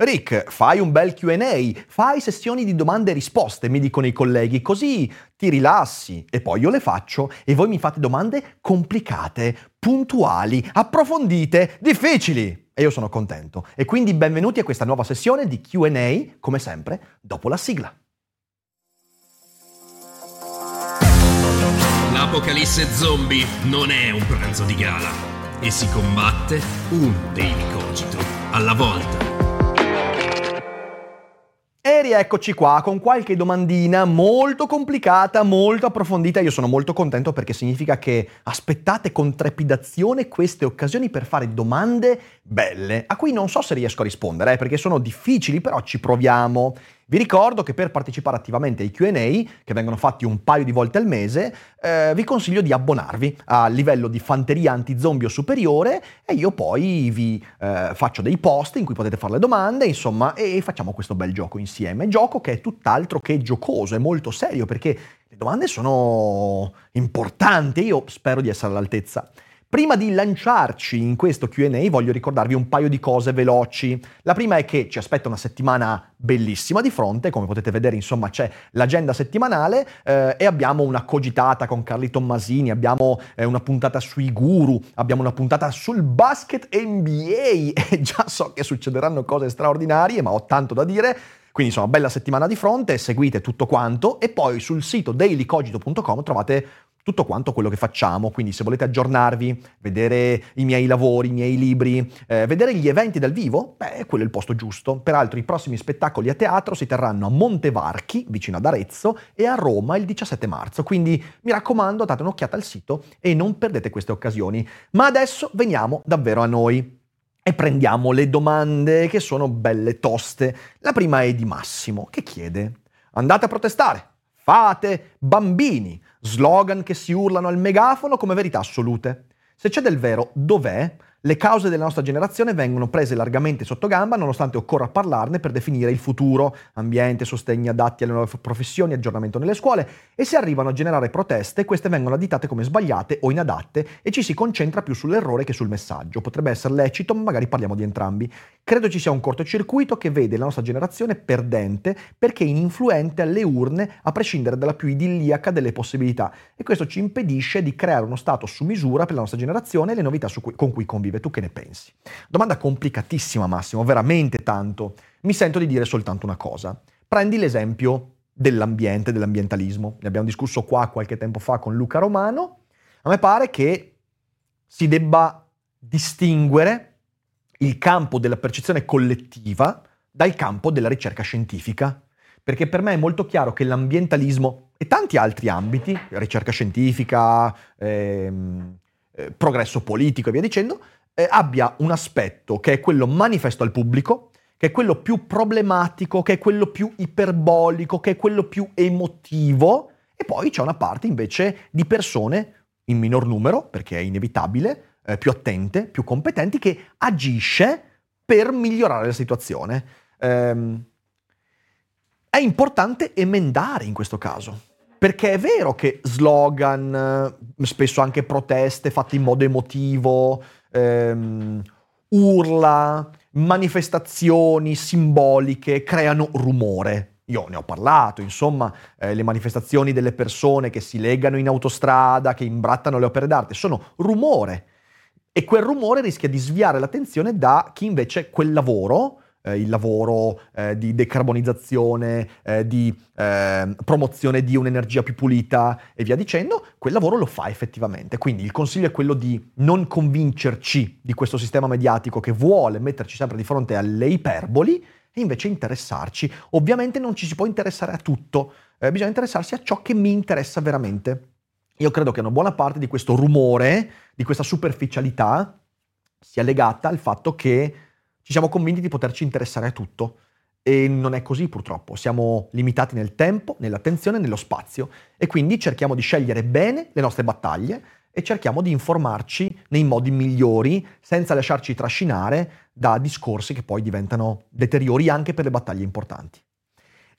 Rick, fai un bel QA, fai sessioni di domande e risposte, mi dicono i colleghi, così ti rilassi e poi io le faccio e voi mi fate domande complicate, puntuali, approfondite, difficili. E io sono contento. E quindi benvenuti a questa nuova sessione di QA, come sempre, dopo la sigla. L'apocalisse zombie non è un pranzo di gala e si combatte un daily cogito alla volta. E rieccoci qua con qualche domandina molto complicata, molto approfondita. Io sono molto contento perché significa che aspettate con trepidazione queste occasioni per fare domande belle, a cui non so se riesco a rispondere, eh, perché sono difficili, però ci proviamo. Vi ricordo che per partecipare attivamente ai QA, che vengono fatti un paio di volte al mese, eh, vi consiglio di abbonarvi a livello di fanteria anti-zombie o superiore e io poi vi eh, faccio dei post in cui potete fare le domande, insomma, e facciamo questo bel gioco insieme. Gioco che è tutt'altro che giocoso, è molto serio perché le domande sono importanti e io spero di essere all'altezza. Prima di lanciarci in questo QA voglio ricordarvi un paio di cose veloci. La prima è che ci aspetta una settimana bellissima di fronte, come potete vedere insomma c'è l'agenda settimanale eh, e abbiamo una cogitata con Carli Tommasini, abbiamo eh, una puntata sui guru, abbiamo una puntata sul basket NBA e già so che succederanno cose straordinarie ma ho tanto da dire. Quindi insomma, bella settimana di fronte, seguite tutto quanto e poi sul sito dailycogito.com trovate tutto quanto quello che facciamo, quindi se volete aggiornarvi, vedere i miei lavori, i miei libri, eh, vedere gli eventi dal vivo, beh, quello è il posto giusto. Peraltro i prossimi spettacoli a teatro si terranno a Montevarchi, vicino ad Arezzo, e a Roma il 17 marzo, quindi mi raccomando date un'occhiata al sito e non perdete queste occasioni. Ma adesso veniamo davvero a noi. E prendiamo le domande che sono belle toste. La prima è di Massimo, che chiede: Andate a protestare, fate bambini, slogan che si urlano al megafono come verità assolute. Se c'è del vero, dov'è? Le cause della nostra generazione vengono prese largamente sotto gamba nonostante occorra parlarne per definire il futuro, ambiente, sostegni adatti alle nuove professioni, aggiornamento nelle scuole e se arrivano a generare proteste queste vengono additate come sbagliate o inadatte e ci si concentra più sull'errore che sul messaggio. Potrebbe essere lecito, ma magari parliamo di entrambi. Credo ci sia un cortocircuito che vede la nostra generazione perdente perché ininfluente alle urne a prescindere dalla più idilliaca delle possibilità e questo ci impedisce di creare uno stato su misura per la nostra generazione e le novità cui, con cui convive vive. Tu che ne pensi? Domanda complicatissima, Massimo, veramente tanto. Mi sento di dire soltanto una cosa. Prendi l'esempio dell'ambiente, dell'ambientalismo. Ne abbiamo discusso qua qualche tempo fa con Luca Romano. A me pare che si debba distinguere il campo della percezione collettiva dal campo della ricerca scientifica. Perché per me è molto chiaro che l'ambientalismo e tanti altri ambiti, ricerca scientifica, ehm, eh, progresso politico e via dicendo, eh, abbia un aspetto che è quello manifesto al pubblico, che è quello più problematico, che è quello più iperbolico, che è quello più emotivo, e poi c'è una parte invece di persone in minor numero, perché è inevitabile, eh, più attente, più competenti, che agisce per migliorare la situazione. Ehm, è importante emendare in questo caso. Perché è vero che slogan, spesso anche proteste fatte in modo emotivo, ehm, urla, manifestazioni simboliche creano rumore. Io ne ho parlato, insomma, eh, le manifestazioni delle persone che si legano in autostrada, che imbrattano le opere d'arte, sono rumore. E quel rumore rischia di sviare l'attenzione da chi invece quel lavoro eh, il lavoro eh, di decarbonizzazione, eh, di ehm, promozione di un'energia più pulita e via dicendo, quel lavoro lo fa effettivamente. Quindi il consiglio è quello di non convincerci di questo sistema mediatico che vuole metterci sempre di fronte alle iperboli e invece interessarci. Ovviamente non ci si può interessare a tutto, eh, bisogna interessarsi a ciò che mi interessa veramente. Io credo che una buona parte di questo rumore, di questa superficialità, sia legata al fatto che ci siamo convinti di poterci interessare a tutto. E non è così purtroppo, siamo limitati nel tempo, nell'attenzione, nello spazio e quindi cerchiamo di scegliere bene le nostre battaglie e cerchiamo di informarci nei modi migliori senza lasciarci trascinare da discorsi che poi diventano deteriori anche per le battaglie importanti.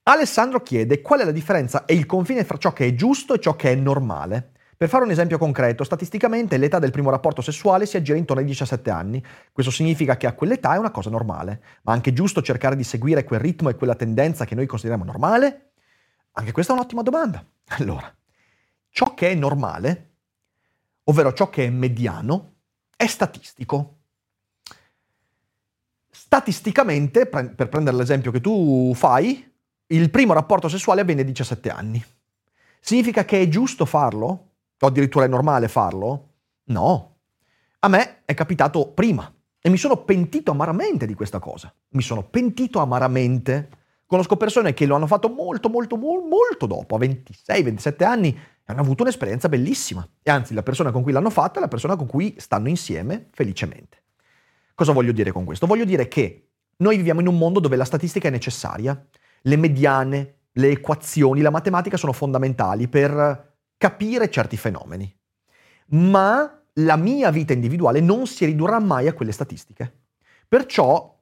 Alessandro chiede qual è la differenza e il confine fra ciò che è giusto e ciò che è normale. Per fare un esempio concreto, statisticamente l'età del primo rapporto sessuale si aggira intorno ai 17 anni. Questo significa che a quell'età è una cosa normale, ma anche giusto cercare di seguire quel ritmo e quella tendenza che noi consideriamo normale? Anche questa è un'ottima domanda. Allora, ciò che è normale, ovvero ciò che è mediano, è statistico. Statisticamente, per prendere l'esempio che tu fai, il primo rapporto sessuale avviene a 17 anni. Significa che è giusto farlo? O addirittura è normale farlo? No. A me è capitato prima e mi sono pentito amaramente di questa cosa. Mi sono pentito amaramente. Conosco persone che lo hanno fatto molto, molto, molto dopo, a 26, 27 anni, e hanno avuto un'esperienza bellissima. E anzi, la persona con cui l'hanno fatta è la persona con cui stanno insieme felicemente. Cosa voglio dire con questo? Voglio dire che noi viviamo in un mondo dove la statistica è necessaria. Le mediane, le equazioni, la matematica sono fondamentali per capire certi fenomeni. Ma la mia vita individuale non si ridurrà mai a quelle statistiche. Perciò,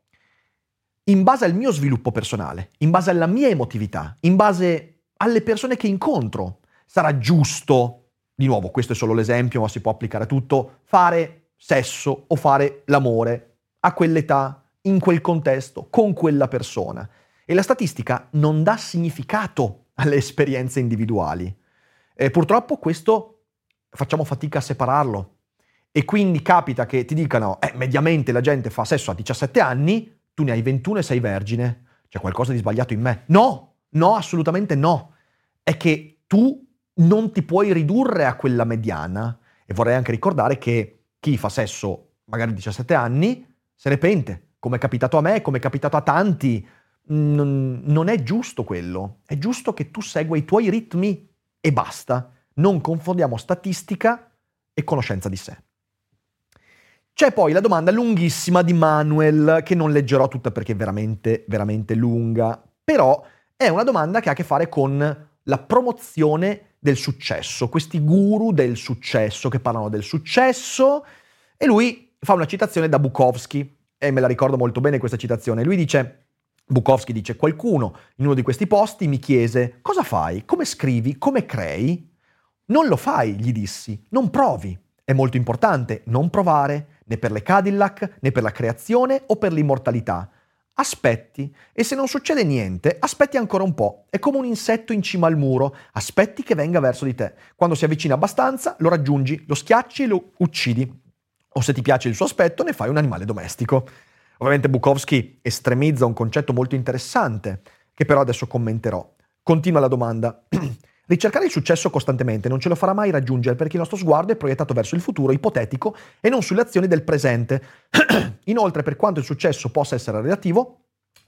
in base al mio sviluppo personale, in base alla mia emotività, in base alle persone che incontro, sarà giusto, di nuovo questo è solo l'esempio, ma si può applicare a tutto, fare sesso o fare l'amore a quell'età, in quel contesto, con quella persona. E la statistica non dà significato alle esperienze individuali. Eh, purtroppo questo facciamo fatica a separarlo. E quindi capita che ti dicano, eh, mediamente la gente fa sesso a 17 anni, tu ne hai 21 e sei vergine. C'è qualcosa di sbagliato in me. No, no, assolutamente no. È che tu non ti puoi ridurre a quella mediana. E vorrei anche ricordare che chi fa sesso magari a 17 anni se ne pente, come è capitato a me, come è capitato a tanti. Non, non è giusto quello. È giusto che tu segua i tuoi ritmi e basta. Non confondiamo statistica e conoscenza di sé. C'è poi la domanda lunghissima di Manuel, che non leggerò tutta perché è veramente, veramente lunga, però è una domanda che ha a che fare con la promozione del successo, questi guru del successo che parlano del successo e lui fa una citazione da Bukowski e me la ricordo molto bene questa citazione. Lui dice Bukowski dice, qualcuno in uno di questi posti mi chiese, cosa fai? Come scrivi? Come crei? Non lo fai, gli dissi, non provi. È molto importante non provare, né per le Cadillac, né per la creazione o per l'immortalità. Aspetti, e se non succede niente, aspetti ancora un po'. È come un insetto in cima al muro, aspetti che venga verso di te. Quando si avvicina abbastanza, lo raggiungi, lo schiacci e lo uccidi. O se ti piace il suo aspetto, ne fai un animale domestico. Ovviamente Bukowski estremizza un concetto molto interessante, che però adesso commenterò. Continua la domanda. Ricercare il successo costantemente non ce lo farà mai raggiungere perché il nostro sguardo è proiettato verso il futuro ipotetico e non sulle azioni del presente. Inoltre, per quanto il successo possa essere relativo,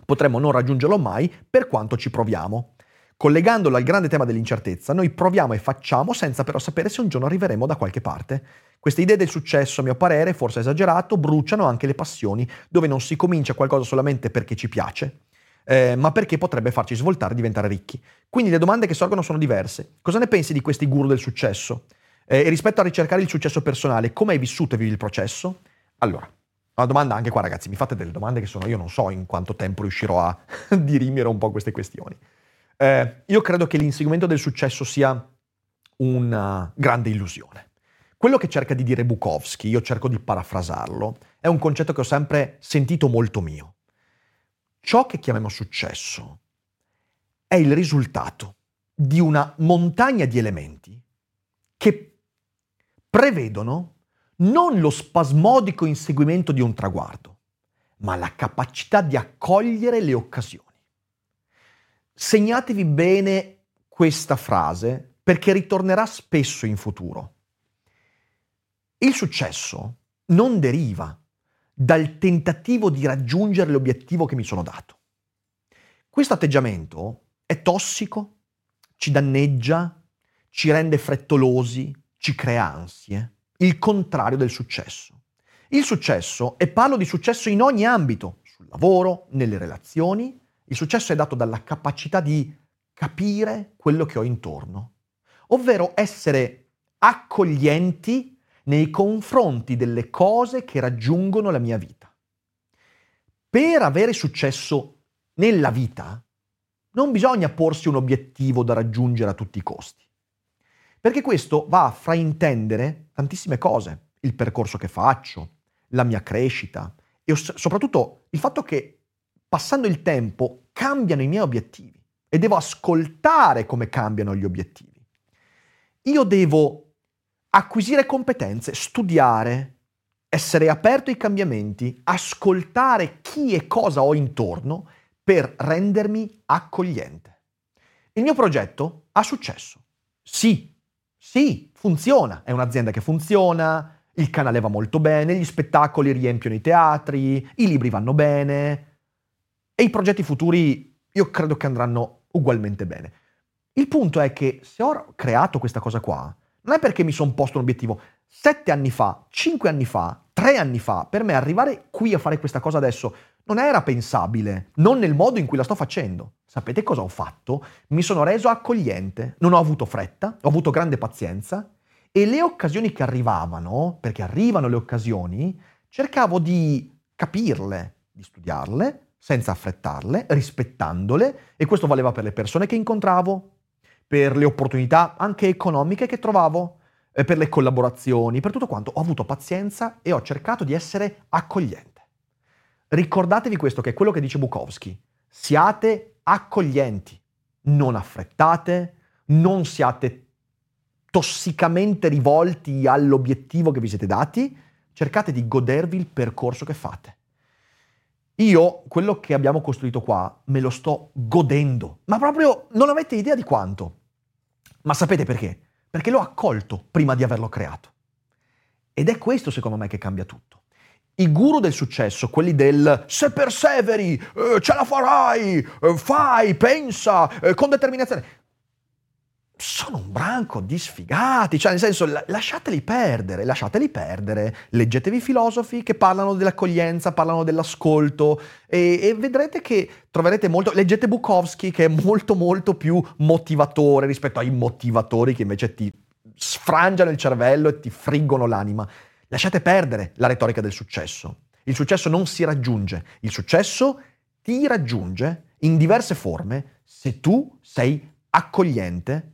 potremmo non raggiungerlo mai per quanto ci proviamo. Collegandolo al grande tema dell'incertezza, noi proviamo e facciamo senza però sapere se un giorno arriveremo da qualche parte. Queste idee del successo, a mio parere, forse esagerato, bruciano anche le passioni, dove non si comincia qualcosa solamente perché ci piace, eh, ma perché potrebbe farci svoltare e diventare ricchi. Quindi le domande che sorgono sono diverse. Cosa ne pensi di questi guru del successo? Eh, rispetto a ricercare il successo personale, come hai vissuto e vivi il processo? Allora, una domanda anche qua ragazzi, mi fate delle domande che sono, io non so in quanto tempo riuscirò a dirimere un po' queste questioni. Eh, io credo che l'inseguimento del successo sia una grande illusione. Quello che cerca di dire Bukowski, io cerco di parafrasarlo, è un concetto che ho sempre sentito molto mio. Ciò che chiamiamo successo è il risultato di una montagna di elementi che prevedono non lo spasmodico inseguimento di un traguardo, ma la capacità di accogliere le occasioni. Segnatevi bene questa frase perché ritornerà spesso in futuro. Il successo non deriva dal tentativo di raggiungere l'obiettivo che mi sono dato. Questo atteggiamento è tossico, ci danneggia, ci rende frettolosi, ci crea ansie, il contrario del successo. Il successo, e parlo di successo in ogni ambito, sul lavoro, nelle relazioni. Il successo è dato dalla capacità di capire quello che ho intorno, ovvero essere accoglienti nei confronti delle cose che raggiungono la mia vita. Per avere successo nella vita non bisogna porsi un obiettivo da raggiungere a tutti i costi, perché questo va a fraintendere tantissime cose, il percorso che faccio, la mia crescita e soprattutto il fatto che passando il tempo cambiano i miei obiettivi e devo ascoltare come cambiano gli obiettivi. Io devo acquisire competenze, studiare, essere aperto ai cambiamenti, ascoltare chi e cosa ho intorno per rendermi accogliente. Il mio progetto ha successo. Sì, sì, funziona. È un'azienda che funziona, il canale va molto bene, gli spettacoli riempiono i teatri, i libri vanno bene e i progetti futuri io credo che andranno ugualmente bene. Il punto è che se ho creato questa cosa qua, non è perché mi sono posto un obiettivo. Sette anni fa, cinque anni fa, tre anni fa, per me arrivare qui a fare questa cosa adesso non era pensabile, non nel modo in cui la sto facendo. Sapete cosa ho fatto? Mi sono reso accogliente, non ho avuto fretta, ho avuto grande pazienza e le occasioni che arrivavano, perché arrivano le occasioni, cercavo di capirle, di studiarle, senza affrettarle, rispettandole, e questo valeva per le persone che incontravo, per le opportunità anche economiche che trovavo, per le collaborazioni, per tutto quanto. Ho avuto pazienza e ho cercato di essere accogliente. Ricordatevi questo, che è quello che dice Bukowski. Siate accoglienti, non affrettate, non siate tossicamente rivolti all'obiettivo che vi siete dati, cercate di godervi il percorso che fate. Io quello che abbiamo costruito qua me lo sto godendo, ma proprio non avete idea di quanto. Ma sapete perché? Perché l'ho accolto prima di averlo creato. Ed è questo secondo me che cambia tutto. I guru del successo, quelli del se perseveri, eh, ce la farai, eh, fai, pensa, eh, con determinazione, sono un branco di sfigati, cioè nel senso lasciateli perdere, lasciateli perdere, leggetevi filosofi che parlano dell'accoglienza, parlano dell'ascolto e, e, vedrete che troverete molto, leggete Bukowski che è molto molto più motivatore rispetto ai motivatori che invece ti sfrangiano il cervello e ti friggono l'anima. Lasciate perdere la retorica del successo. Il successo non si raggiunge, il successo ti raggiunge in diverse forme se tu sei accogliente,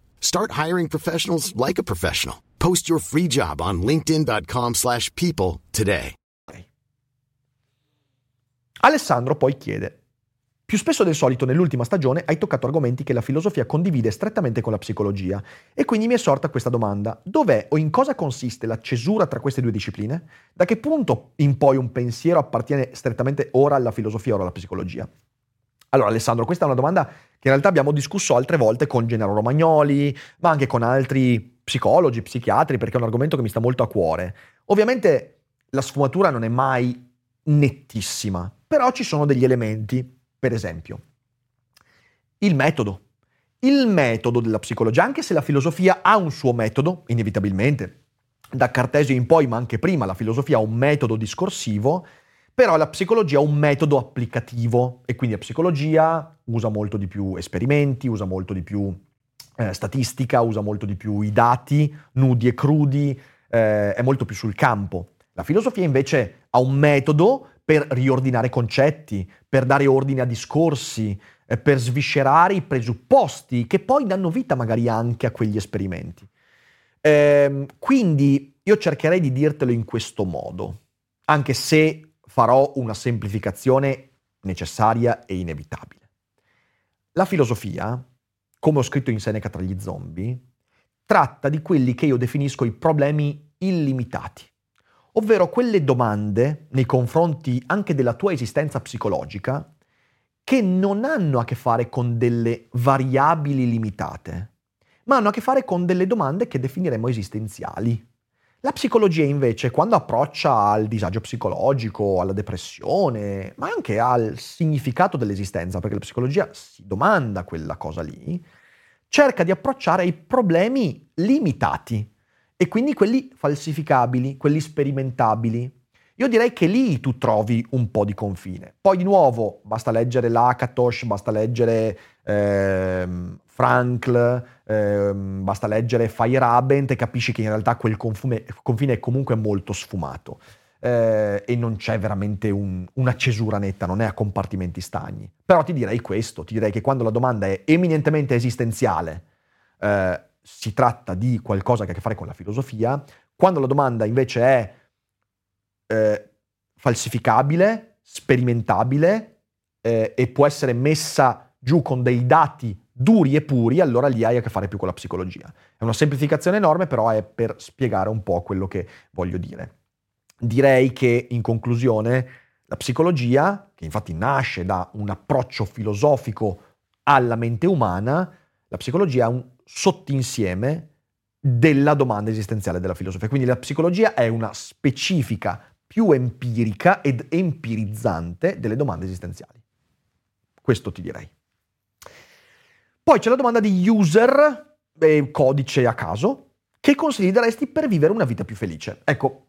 Start hiring professionals like a professional. Post your free job on linkedin.com slash people today. Alessandro poi chiede, più spesso del solito nell'ultima stagione hai toccato argomenti che la filosofia condivide strettamente con la psicologia e quindi mi è sorta questa domanda. Dov'è o in cosa consiste la cesura tra queste due discipline? Da che punto in poi un pensiero appartiene strettamente ora alla filosofia, ora alla psicologia? Allora Alessandro, questa è una domanda che in realtà abbiamo discusso altre volte con Gennaro Romagnoli, ma anche con altri psicologi, psichiatri, perché è un argomento che mi sta molto a cuore. Ovviamente la sfumatura non è mai nettissima, però ci sono degli elementi, per esempio, il metodo. Il metodo della psicologia, anche se la filosofia ha un suo metodo, inevitabilmente, da Cartesio in poi, ma anche prima, la filosofia ha un metodo discorsivo, però la psicologia ha un metodo applicativo e quindi la psicologia usa molto di più esperimenti, usa molto di più eh, statistica, usa molto di più i dati nudi e crudi, eh, è molto più sul campo. La filosofia invece ha un metodo per riordinare concetti, per dare ordine a discorsi, eh, per sviscerare i presupposti che poi danno vita magari anche a quegli esperimenti. Ehm, quindi io cercherei di dirtelo in questo modo, anche se farò una semplificazione necessaria e inevitabile. La filosofia, come ho scritto in Seneca tra gli zombie, tratta di quelli che io definisco i problemi illimitati, ovvero quelle domande nei confronti anche della tua esistenza psicologica che non hanno a che fare con delle variabili limitate, ma hanno a che fare con delle domande che definiremo esistenziali. La psicologia invece, quando approccia al disagio psicologico, alla depressione, ma anche al significato dell'esistenza, perché la psicologia si domanda quella cosa lì, cerca di approcciare ai problemi limitati e quindi quelli falsificabili, quelli sperimentabili. Io direi che lì tu trovi un po' di confine. Poi di nuovo basta leggere l'Akatosh, basta leggere ehm, Frankl, ehm, basta leggere Feyerabend e capisci che in realtà quel confine, confine è comunque molto sfumato eh, e non c'è veramente un, una cesura netta, non è a compartimenti stagni. Però ti direi questo, ti direi che quando la domanda è eminentemente esistenziale, eh, si tratta di qualcosa che ha a che fare con la filosofia, quando la domanda invece è eh, falsificabile, sperimentabile eh, e può essere messa giù con dei dati duri e puri, allora lì hai a che fare più con la psicologia. È una semplificazione enorme, però è per spiegare un po' quello che voglio dire. Direi che in conclusione la psicologia, che infatti nasce da un approccio filosofico alla mente umana, la psicologia è un sottinsieme della domanda esistenziale della filosofia. Quindi la psicologia è una specifica più empirica ed empirizzante delle domande esistenziali. Questo ti direi. Poi c'è la domanda di user, eh, codice a caso, che consigli daresti per vivere una vita più felice? Ecco,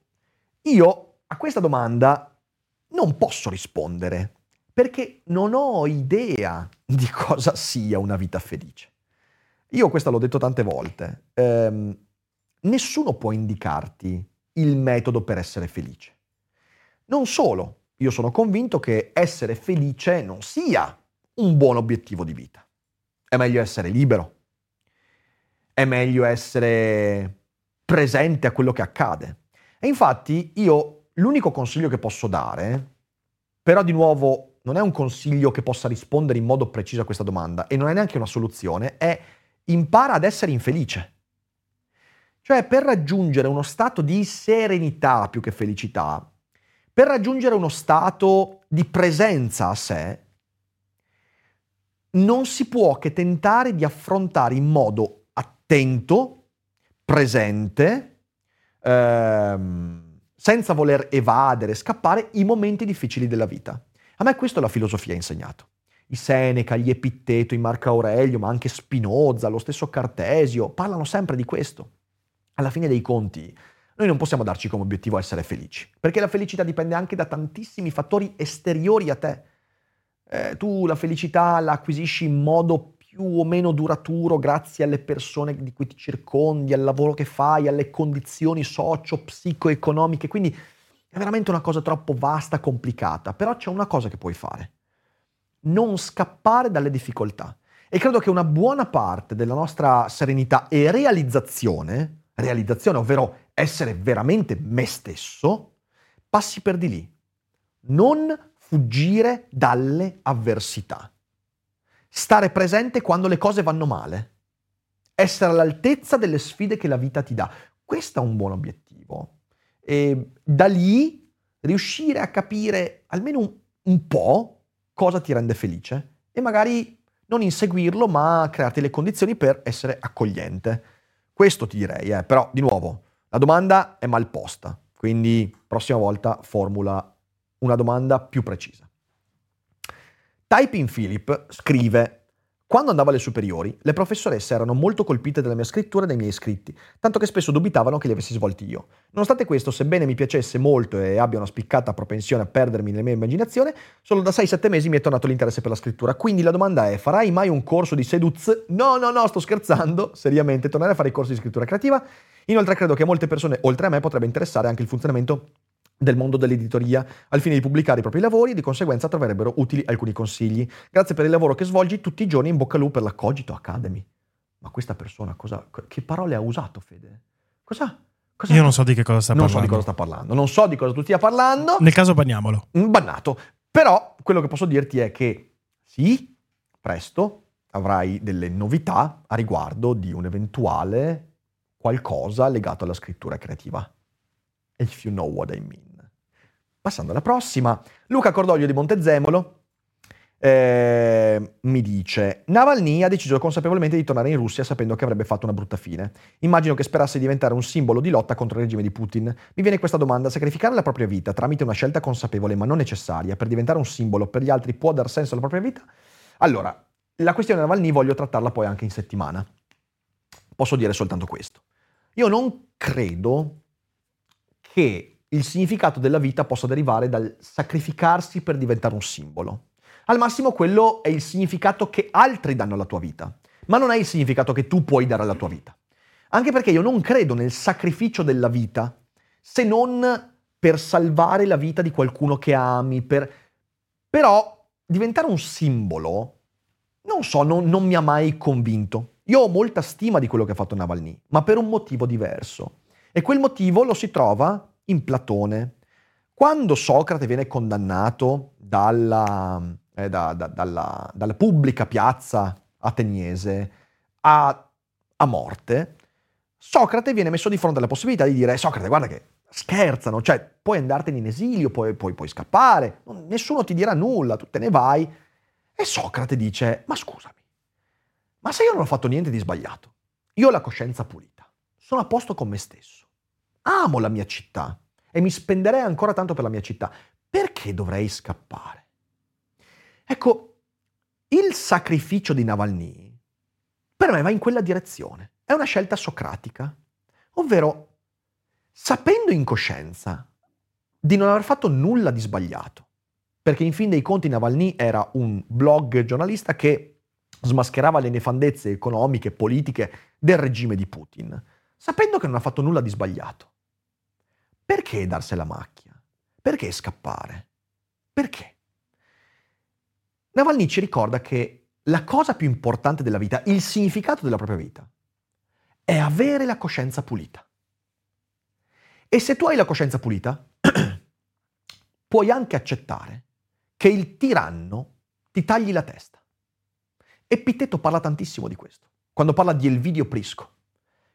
io a questa domanda non posso rispondere perché non ho idea di cosa sia una vita felice. Io questo l'ho detto tante volte. Ehm, nessuno può indicarti il metodo per essere felice. Non solo, io sono convinto che essere felice non sia un buon obiettivo di vita. È meglio essere libero. È meglio essere presente a quello che accade. E infatti io l'unico consiglio che posso dare, però di nuovo non è un consiglio che possa rispondere in modo preciso a questa domanda e non è neanche una soluzione, è impara ad essere infelice. Cioè per raggiungere uno stato di serenità più che felicità, per raggiungere uno stato di presenza a sé, non si può che tentare di affrontare in modo attento, presente, ehm, senza voler evadere, scappare i momenti difficili della vita. A me questo la filosofia ha insegnato. I Seneca, gli Epitteto, i Marco Aurelio, ma anche Spinoza, lo stesso Cartesio, parlano sempre di questo. Alla fine dei conti, noi non possiamo darci come obiettivo essere felici, perché la felicità dipende anche da tantissimi fattori esteriori a te eh, tu la felicità la acquisisci in modo più o meno duraturo grazie alle persone di cui ti circondi, al lavoro che fai, alle condizioni socio-psicoeconomiche, quindi è veramente una cosa troppo vasta, complicata, però c'è una cosa che puoi fare, non scappare dalle difficoltà. E credo che una buona parte della nostra serenità e realizzazione, realizzazione ovvero essere veramente me stesso, passi per di lì. Non fuggire dalle avversità. Stare presente quando le cose vanno male. Essere all'altezza delle sfide che la vita ti dà. Questo è un buon obiettivo. E da lì riuscire a capire almeno un, un po' cosa ti rende felice e magari non inseguirlo, ma crearti le condizioni per essere accogliente. Questo ti direi, eh. però di nuovo, la domanda è mal posta, quindi prossima volta formula una domanda più precisa. Typing Philip scrive quando andavo alle superiori, le professoresse erano molto colpite dalla mia scrittura e dai miei scritti, tanto che spesso dubitavano che li avessi svolti io. Nonostante questo, sebbene mi piacesse molto e abbia una spiccata propensione a perdermi nella mia immaginazione, solo da 6-7 mesi mi è tornato l'interesse per la scrittura. Quindi la domanda è, farai mai un corso di seduz? No, no, no, sto scherzando, seriamente, tornare a fare i corsi di scrittura creativa. Inoltre credo che a molte persone, oltre a me, potrebbe interessare anche il funzionamento del mondo dell'editoria al fine di pubblicare i propri lavori e di conseguenza troverebbero utili alcuni consigli. Grazie per il lavoro che svolgi tutti i giorni, in bocca al lupo per la Cogito Academy. Ma questa persona cosa, che parole ha usato, Fede? Cosa? cosa Io non so di che cosa sta non parlando. Non so di cosa sta parlando, non so di cosa tu stia parlando. Nel caso banniamolo. Mm, bannato. Però quello che posso dirti è che sì, presto avrai delle novità a riguardo di un eventuale qualcosa legato alla scrittura creativa. If you know what I mean. Passando alla prossima, Luca Cordoglio di Montezemolo eh, mi dice Navalny ha deciso consapevolmente di tornare in Russia sapendo che avrebbe fatto una brutta fine. Immagino che sperasse di diventare un simbolo di lotta contro il regime di Putin. Mi viene questa domanda, sacrificare la propria vita tramite una scelta consapevole ma non necessaria per diventare un simbolo per gli altri può dar senso alla propria vita? Allora, la questione Navalny voglio trattarla poi anche in settimana. Posso dire soltanto questo. Io non credo che il significato della vita possa derivare dal sacrificarsi per diventare un simbolo. Al massimo quello è il significato che altri danno alla tua vita, ma non è il significato che tu puoi dare alla tua vita. Anche perché io non credo nel sacrificio della vita se non per salvare la vita di qualcuno che ami, per... però diventare un simbolo, non so, non, non mi ha mai convinto. Io ho molta stima di quello che ha fatto Navalny, ma per un motivo diverso. E quel motivo lo si trova in Platone. Quando Socrate viene condannato dalla, eh, da, da, dalla, dalla, pubblica piazza ateniese a, a morte, Socrate viene messo di fronte alla possibilità di dire Socrate guarda che scherzano, cioè puoi andartene in esilio, puoi, puoi, puoi scappare, nessuno ti dirà nulla, tu te ne vai. E Socrate dice ma scusami, ma se io non ho fatto niente di sbagliato, io ho la coscienza pulita, sono a posto con me stesso, amo la mia città e mi spenderei ancora tanto per la mia città, perché dovrei scappare? Ecco, il sacrificio di Navalny per me va in quella direzione. È una scelta socratica, ovvero sapendo in coscienza di non aver fatto nulla di sbagliato, perché in fin dei conti Navalny era un blog giornalista che smascherava le nefandezze economiche e politiche del regime di Putin, sapendo che non ha fatto nulla di sbagliato. Perché darsi la macchia? Perché scappare? Perché? Navalny ci ricorda che la cosa più importante della vita, il significato della propria vita, è avere la coscienza pulita. E se tu hai la coscienza pulita, puoi anche accettare che il tiranno ti tagli la testa. Epiteto parla tantissimo di questo, quando parla di Elvidio Prisco,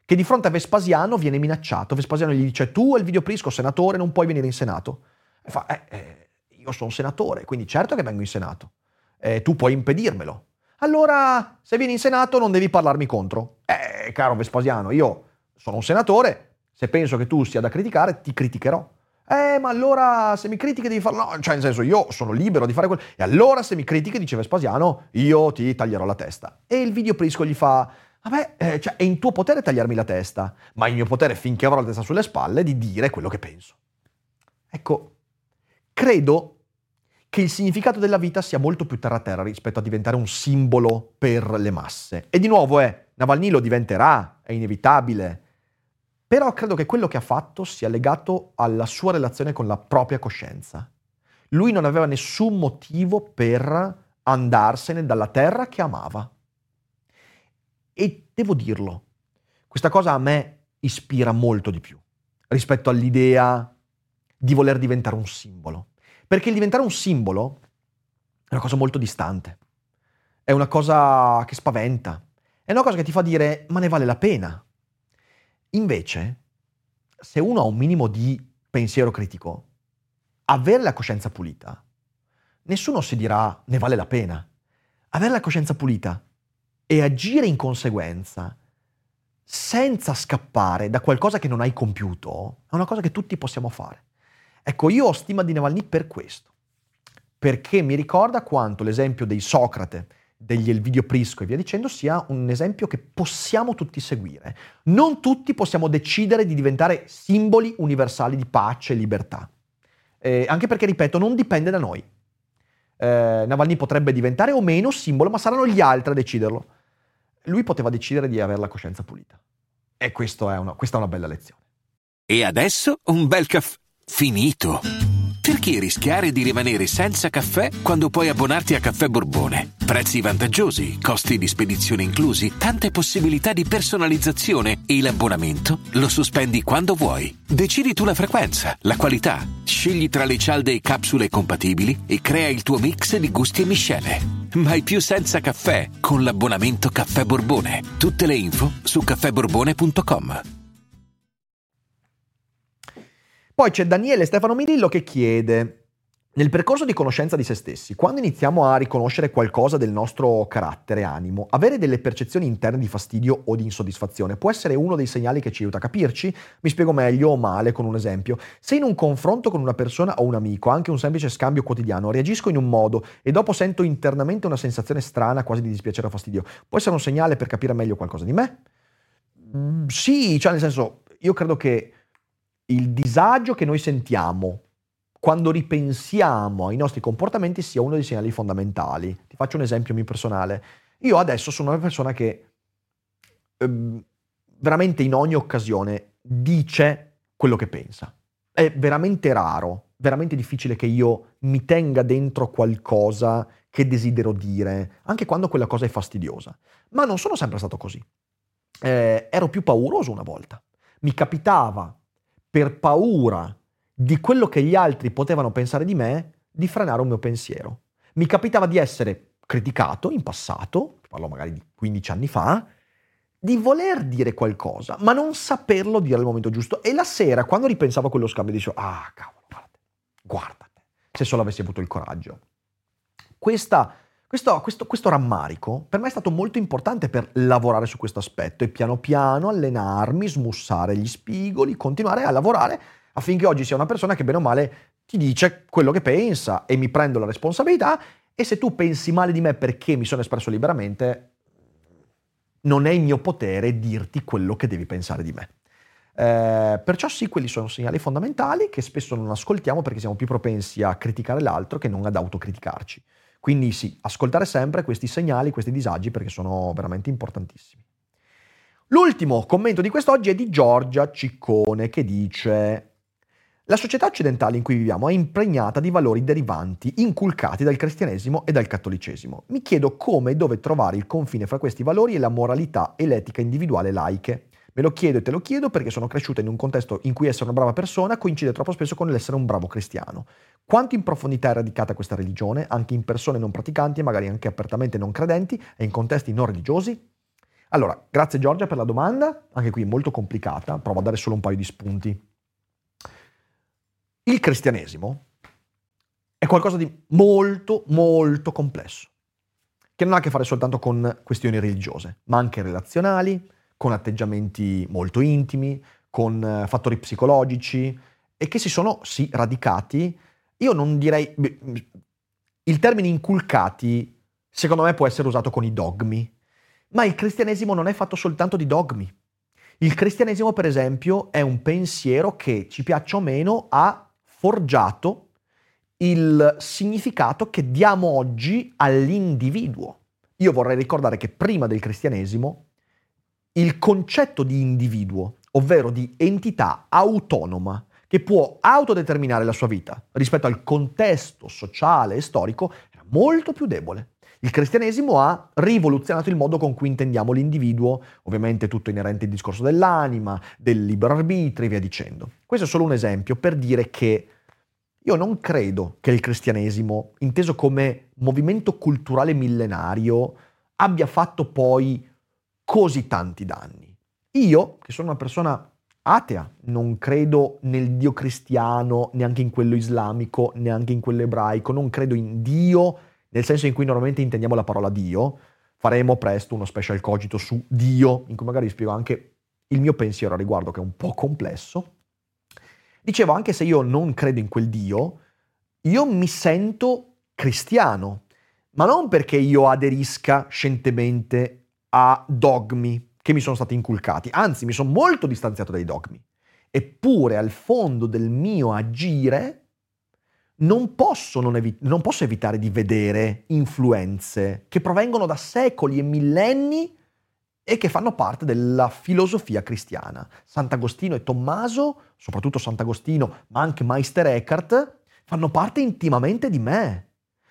che di fronte a Vespasiano viene minacciato. Vespasiano gli dice, tu Elvidio Prisco, senatore, non puoi venire in Senato. E fa, eh, eh, io sono senatore, quindi certo che vengo in Senato eh, tu puoi impedirmelo. Allora, se vieni in Senato non devi parlarmi contro. Eh, caro Vespasiano, io sono un senatore, se penso che tu sia da criticare, ti criticherò. Eh, ma allora se mi critichi devi farlo. No, cioè, nel senso, io sono libero di fare quello. E allora se mi critichi, dice Vespasiano, io ti taglierò la testa. E il video Prisco gli fa. Vabbè, eh, cioè, è in tuo potere tagliarmi la testa, ma è in mio potere, finché avrò la testa sulle spalle, di dire quello che penso. Ecco, credo che il significato della vita sia molto più terra-terra rispetto a diventare un simbolo per le masse. E di nuovo è, Navalny lo diventerà, è inevitabile, però credo che quello che ha fatto sia legato alla sua relazione con la propria coscienza. Lui non aveva nessun motivo per andarsene dalla terra che amava. E devo dirlo, questa cosa a me ispira molto di più rispetto all'idea di voler diventare un simbolo. Perché il diventare un simbolo è una cosa molto distante, è una cosa che spaventa, è una cosa che ti fa dire ma ne vale la pena. Invece, se uno ha un minimo di pensiero critico, avere la coscienza pulita, nessuno si dirà ne vale la pena. Avere la coscienza pulita e agire in conseguenza senza scappare da qualcosa che non hai compiuto è una cosa che tutti possiamo fare. Ecco, io ho stima di Navalny per questo, perché mi ricorda quanto l'esempio dei Socrate, degli Elvidio Prisco e via dicendo sia un esempio che possiamo tutti seguire. Non tutti possiamo decidere di diventare simboli universali di pace e libertà. Eh, anche perché, ripeto, non dipende da noi. Eh, Navalny potrebbe diventare o meno simbolo, ma saranno gli altri a deciderlo. Lui poteva decidere di avere la coscienza pulita. E è una, questa è una bella lezione. E adesso un bel caffè Finito. Perché rischiare di rimanere senza caffè quando puoi abbonarti a Caffè Borbone? Prezzi vantaggiosi, costi di spedizione inclusi, tante possibilità di personalizzazione e l'abbonamento lo sospendi quando vuoi. Decidi tu la frequenza, la qualità, scegli tra le cialde e capsule compatibili e crea il tuo mix di gusti e miscele. Mai più senza caffè con l'abbonamento Caffè Borbone. Tutte le info su caffèborbone.com. Poi c'è Daniele Stefano Mirillo che chiede Nel percorso di conoscenza di se stessi, quando iniziamo a riconoscere qualcosa del nostro carattere, animo, avere delle percezioni interne di fastidio o di insoddisfazione può essere uno dei segnali che ci aiuta a capirci. Mi spiego meglio o male con un esempio. Se in un confronto con una persona o un amico, anche un semplice scambio quotidiano, reagisco in un modo e dopo sento internamente una sensazione strana, quasi di dispiacere o fastidio, può essere un segnale per capire meglio qualcosa di me? Mm, sì, cioè nel senso, io credo che il disagio che noi sentiamo quando ripensiamo ai nostri comportamenti sia uno dei segnali fondamentali. Ti faccio un esempio mio personale. Io adesso sono una persona che eh, veramente in ogni occasione dice quello che pensa. È veramente raro, veramente difficile che io mi tenga dentro qualcosa che desidero dire, anche quando quella cosa è fastidiosa. Ma non sono sempre stato così. Eh, ero più pauroso una volta. Mi capitava per paura di quello che gli altri potevano pensare di me, di frenare un mio pensiero. Mi capitava di essere criticato in passato, parlo magari di 15 anni fa, di voler dire qualcosa, ma non saperlo dire al momento giusto. E la sera, quando ripensavo a quello scambio, dicevo, ah, cavolo, guardate, guardate, se solo avessi avuto il coraggio. Questa, questo, questo, questo rammarico per me è stato molto importante per lavorare su questo aspetto e piano piano allenarmi, smussare gli spigoli, continuare a lavorare affinché oggi sia una persona che bene o male ti dice quello che pensa e mi prendo la responsabilità e se tu pensi male di me perché mi sono espresso liberamente, non è il mio potere dirti quello che devi pensare di me. Eh, perciò sì, quelli sono segnali fondamentali che spesso non ascoltiamo perché siamo più propensi a criticare l'altro che non ad autocriticarci. Quindi sì, ascoltare sempre questi segnali, questi disagi perché sono veramente importantissimi. L'ultimo commento di quest'oggi è di Giorgia Ciccone che dice la società occidentale in cui viviamo è impregnata di valori derivanti, inculcati dal cristianesimo e dal cattolicesimo. Mi chiedo come e dove trovare il confine fra questi valori e la moralità e l'etica individuale laiche. Me lo chiedo e te lo chiedo perché sono cresciuta in un contesto in cui essere una brava persona coincide troppo spesso con l'essere un bravo cristiano. Quanto in profondità è radicata questa religione, anche in persone non praticanti e magari anche apertamente non credenti e in contesti non religiosi? Allora, grazie Giorgia per la domanda, anche qui molto complicata, provo a dare solo un paio di spunti. Il cristianesimo è qualcosa di molto, molto complesso, che non ha a che fare soltanto con questioni religiose, ma anche relazionali, con atteggiamenti molto intimi, con eh, fattori psicologici e che si sono, sì, radicati. Io non direi... Il termine inculcati, secondo me, può essere usato con i dogmi, ma il cristianesimo non è fatto soltanto di dogmi. Il cristianesimo, per esempio, è un pensiero che, ci piaccia o meno, ha forgiato il significato che diamo oggi all'individuo. Io vorrei ricordare che prima del cristianesimo il concetto di individuo, ovvero di entità autonoma, che può autodeterminare la sua vita rispetto al contesto sociale e storico, era molto più debole. Il cristianesimo ha rivoluzionato il modo con cui intendiamo l'individuo, ovviamente tutto inerente al discorso dell'anima, del libero arbitrio e via dicendo. Questo è solo un esempio per dire che io non credo che il cristianesimo, inteso come movimento culturale millenario, abbia fatto poi così tanti danni. Io, che sono una persona atea, non credo nel Dio cristiano, neanche in quello islamico, neanche in quello ebraico, non credo in Dio nel senso in cui normalmente intendiamo la parola Dio. Faremo presto uno special cogito su Dio, in cui magari spiego anche il mio pensiero a riguardo, che è un po' complesso. Dicevo, anche se io non credo in quel Dio, io mi sento cristiano, ma non perché io aderisca scientemente a dogmi che mi sono stati inculcati, anzi mi sono molto distanziato dai dogmi. Eppure al fondo del mio agire non posso, non, evi- non posso evitare di vedere influenze che provengono da secoli e millenni e che fanno parte della filosofia cristiana. Sant'Agostino e Tommaso, soprattutto Sant'Agostino, ma anche Meister Eckhart, fanno parte intimamente di me.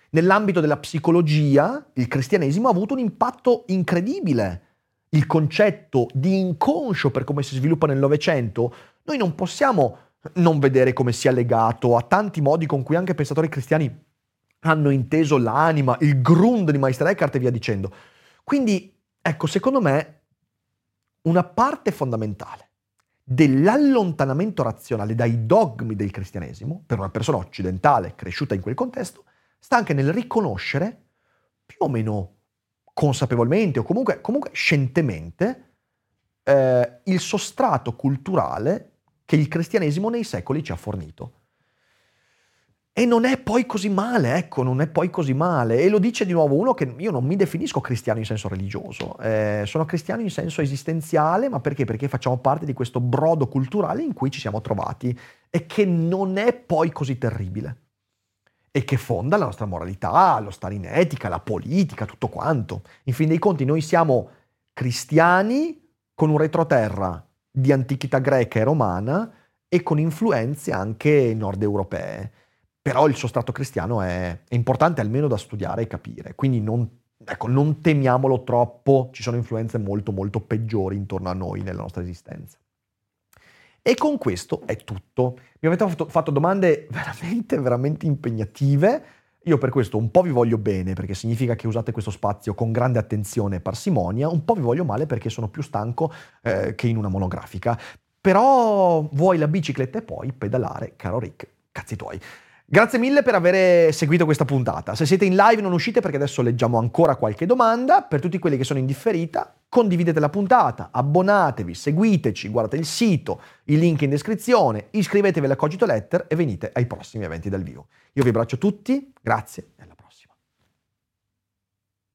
Nell'ambito della psicologia, il cristianesimo ha avuto un impatto incredibile. Il concetto di inconscio per come si sviluppa nel Novecento, noi non possiamo non vedere come sia legato a tanti modi con cui anche pensatori cristiani hanno inteso l'anima, il grund di Meister Eckhart e via dicendo. Quindi, ecco, secondo me, una parte fondamentale dell'allontanamento razionale dai dogmi del cristianesimo, per una persona occidentale cresciuta in quel contesto, sta anche nel riconoscere più o meno consapevolmente o comunque, comunque scientemente eh, il sostrato culturale che il cristianesimo nei secoli ci ha fornito. E non è poi così male, ecco, non è poi così male. E lo dice di nuovo uno che io non mi definisco cristiano in senso religioso, eh, sono cristiano in senso esistenziale, ma perché? Perché facciamo parte di questo brodo culturale in cui ci siamo trovati e che non è poi così terribile. E che fonda la nostra moralità, lo stare in etica, la politica, tutto quanto. In fin dei conti noi siamo cristiani con un retroterra di antichità greca e romana e con influenze anche nord europee però il sostrato cristiano è, è importante almeno da studiare e capire, quindi non, ecco, non temiamolo troppo, ci sono influenze molto molto peggiori intorno a noi nella nostra esistenza. E con questo è tutto. Mi avete fatto, fatto domande veramente, veramente impegnative. Io per questo un po' vi voglio bene perché significa che usate questo spazio con grande attenzione e parsimonia, un po' vi voglio male perché sono più stanco eh, che in una monografica. Però vuoi la bicicletta e poi pedalare, caro Rick, cazzi tuoi. Grazie mille per aver seguito questa puntata. Se siete in live non uscite perché adesso leggiamo ancora qualche domanda. Per tutti quelli che sono in differita, condividete la puntata, abbonatevi, seguiteci, guardate il sito, il link in descrizione, iscrivetevi alla Cogito Letter e venite ai prossimi eventi dal vivo. Io vi abbraccio tutti, grazie e alla